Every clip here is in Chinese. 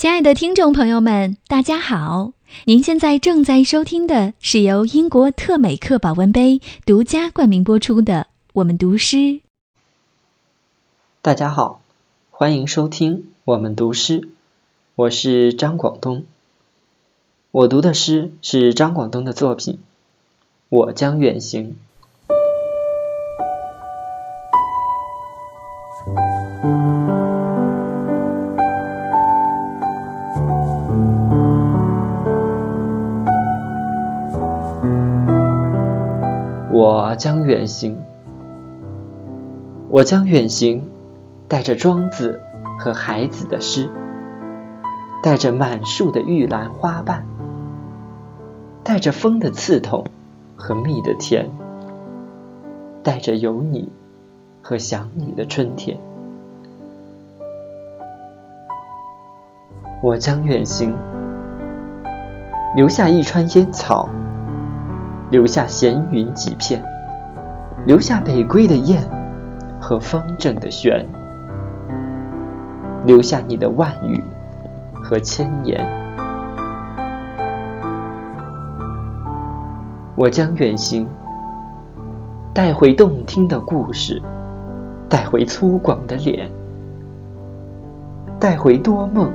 亲爱的听众朋友们，大家好！您现在正在收听的是由英国特美克保温杯独家冠名播出的《我们读诗》。大家好，欢迎收听《我们读诗》，我是张广东。我读的诗是张广东的作品《我将远行》。我将远行，我将远行，带着庄子和孩子的诗，带着满树的玉兰花瓣，带着风的刺痛和蜜的甜，带着有你和想你的春天。我将远行，留下一川烟草。留下闲云几片，留下北归的雁和风筝的弦，留下你的万语和千言。我将远行，带回动听的故事，带回粗犷的脸，带回多梦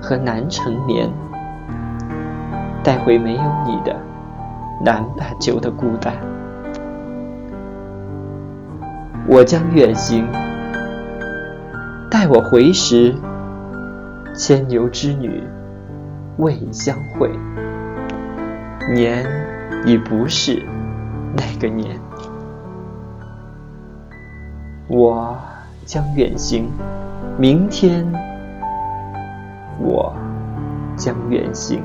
和难成眠，带回没有你的。南半球的孤单，我将远行。待我回时，牵牛织女未相会，年已不是那个年。我将远行，明天我将远行。